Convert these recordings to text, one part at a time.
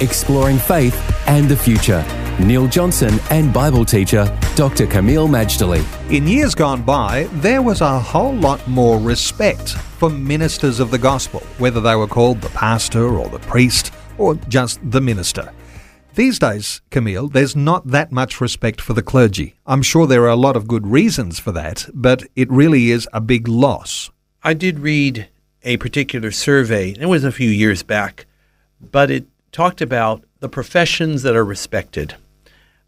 exploring faith and the future. Neil Johnson and Bible teacher Dr. Kameel Majdali. In years gone by, there was a whole lot more respect for ministers of the gospel, whether they were called the pastor or the priest or just the minister. These days, Kameel, there's not that much respect for the clergy. I'm sure there are a lot of good reasons for that, but it really is a big loss. I did read a particular survey, it was a few years back, but it talked about the professions that are respected.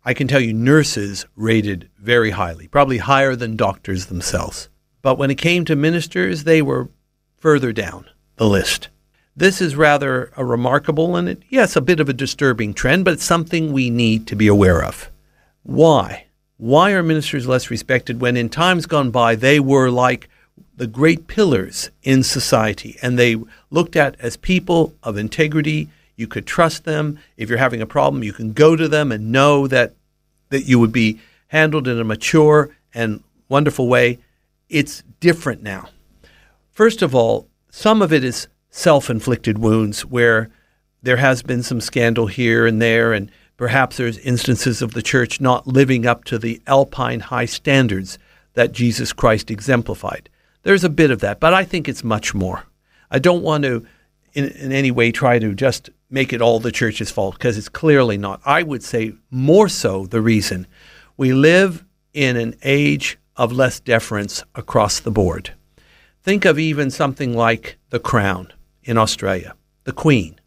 I can tell you nurses rated very highly, probably higher than doctors themselves. But when it came to ministers, they were further down the list. This is rather a remarkable and, it, yes, a bit of a disturbing trend, but it's something we need to be aware of. Why? Why are ministers less respected when in times gone by they were like the great pillars in society and they looked at as people of integrity you could trust them. If you're having a problem, you can go to them and know that that you would be handled in a mature and wonderful way. It's different now. First of all, some of it is self-inflicted wounds where there has been some scandal here and there and perhaps there's instances of the church not living up to the alpine high standards that Jesus Christ exemplified. There's a bit of that, but I think it's much more. I don't want to in, in any way try to just make it all the church's fault because it's clearly not. I would say more so the reason we live in an age of less deference across the board. Think of even something like the crown in Australia, the Queen,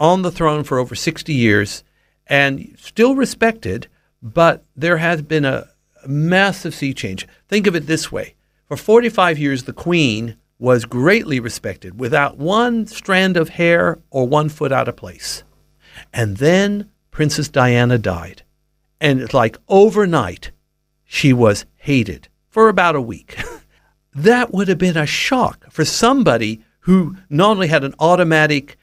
on the throne for over 60 years and still respected, but there has been a massive sea change. Think of it this way for 45 years, the Queen was greatly respected without one strand of hair or one foot out of place. And then Princess Diana died. And it's like overnight, she was hated for about a week. that would have been a shock for somebody who not only had an automatic,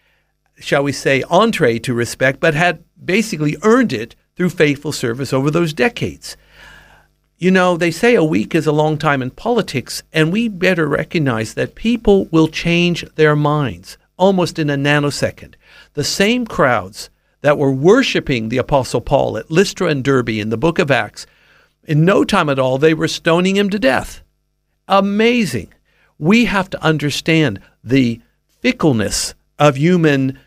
shall we say, entree to respect, but had basically earned it through faithful service over those decades. You know, they say a week is a long time in politics, and we better recognize that people will change their minds almost in a nanosecond. The same crowds that were worshiping the Apostle Paul at Lystra and Derbe in the book of Acts, in no time at all, they were stoning him to death. Amazing. We have to understand the fickleness of human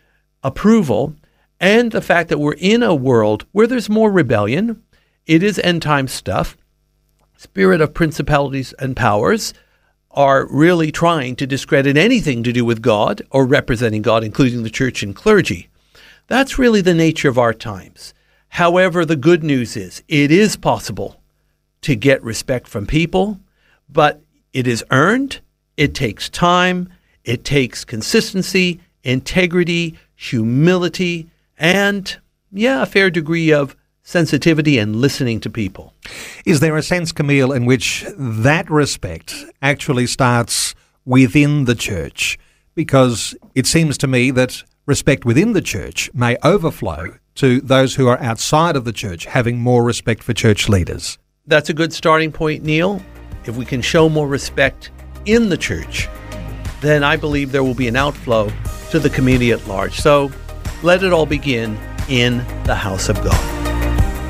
approval and the fact that we're in a world where there's more rebellion. It is end time stuff spirit of principalities and powers are really trying to discredit anything to do with God or representing God, including the church and clergy. That's really the nature of our times. However, the good news is it is possible to get respect from people, but it is earned, it takes time, it takes consistency, integrity, humility, and, yeah, a fair degree of sensitivity and listening to people. Is there a sense, Kameel, in which that respect actually starts within the church? Because it seems to me that respect within the church may overflow to those who are outside of the church having more respect for church leaders. That's a good starting point, Neil. If we can show more respect in the church, then I believe there will be an outflow to the community at large. So let it all begin in the house of God.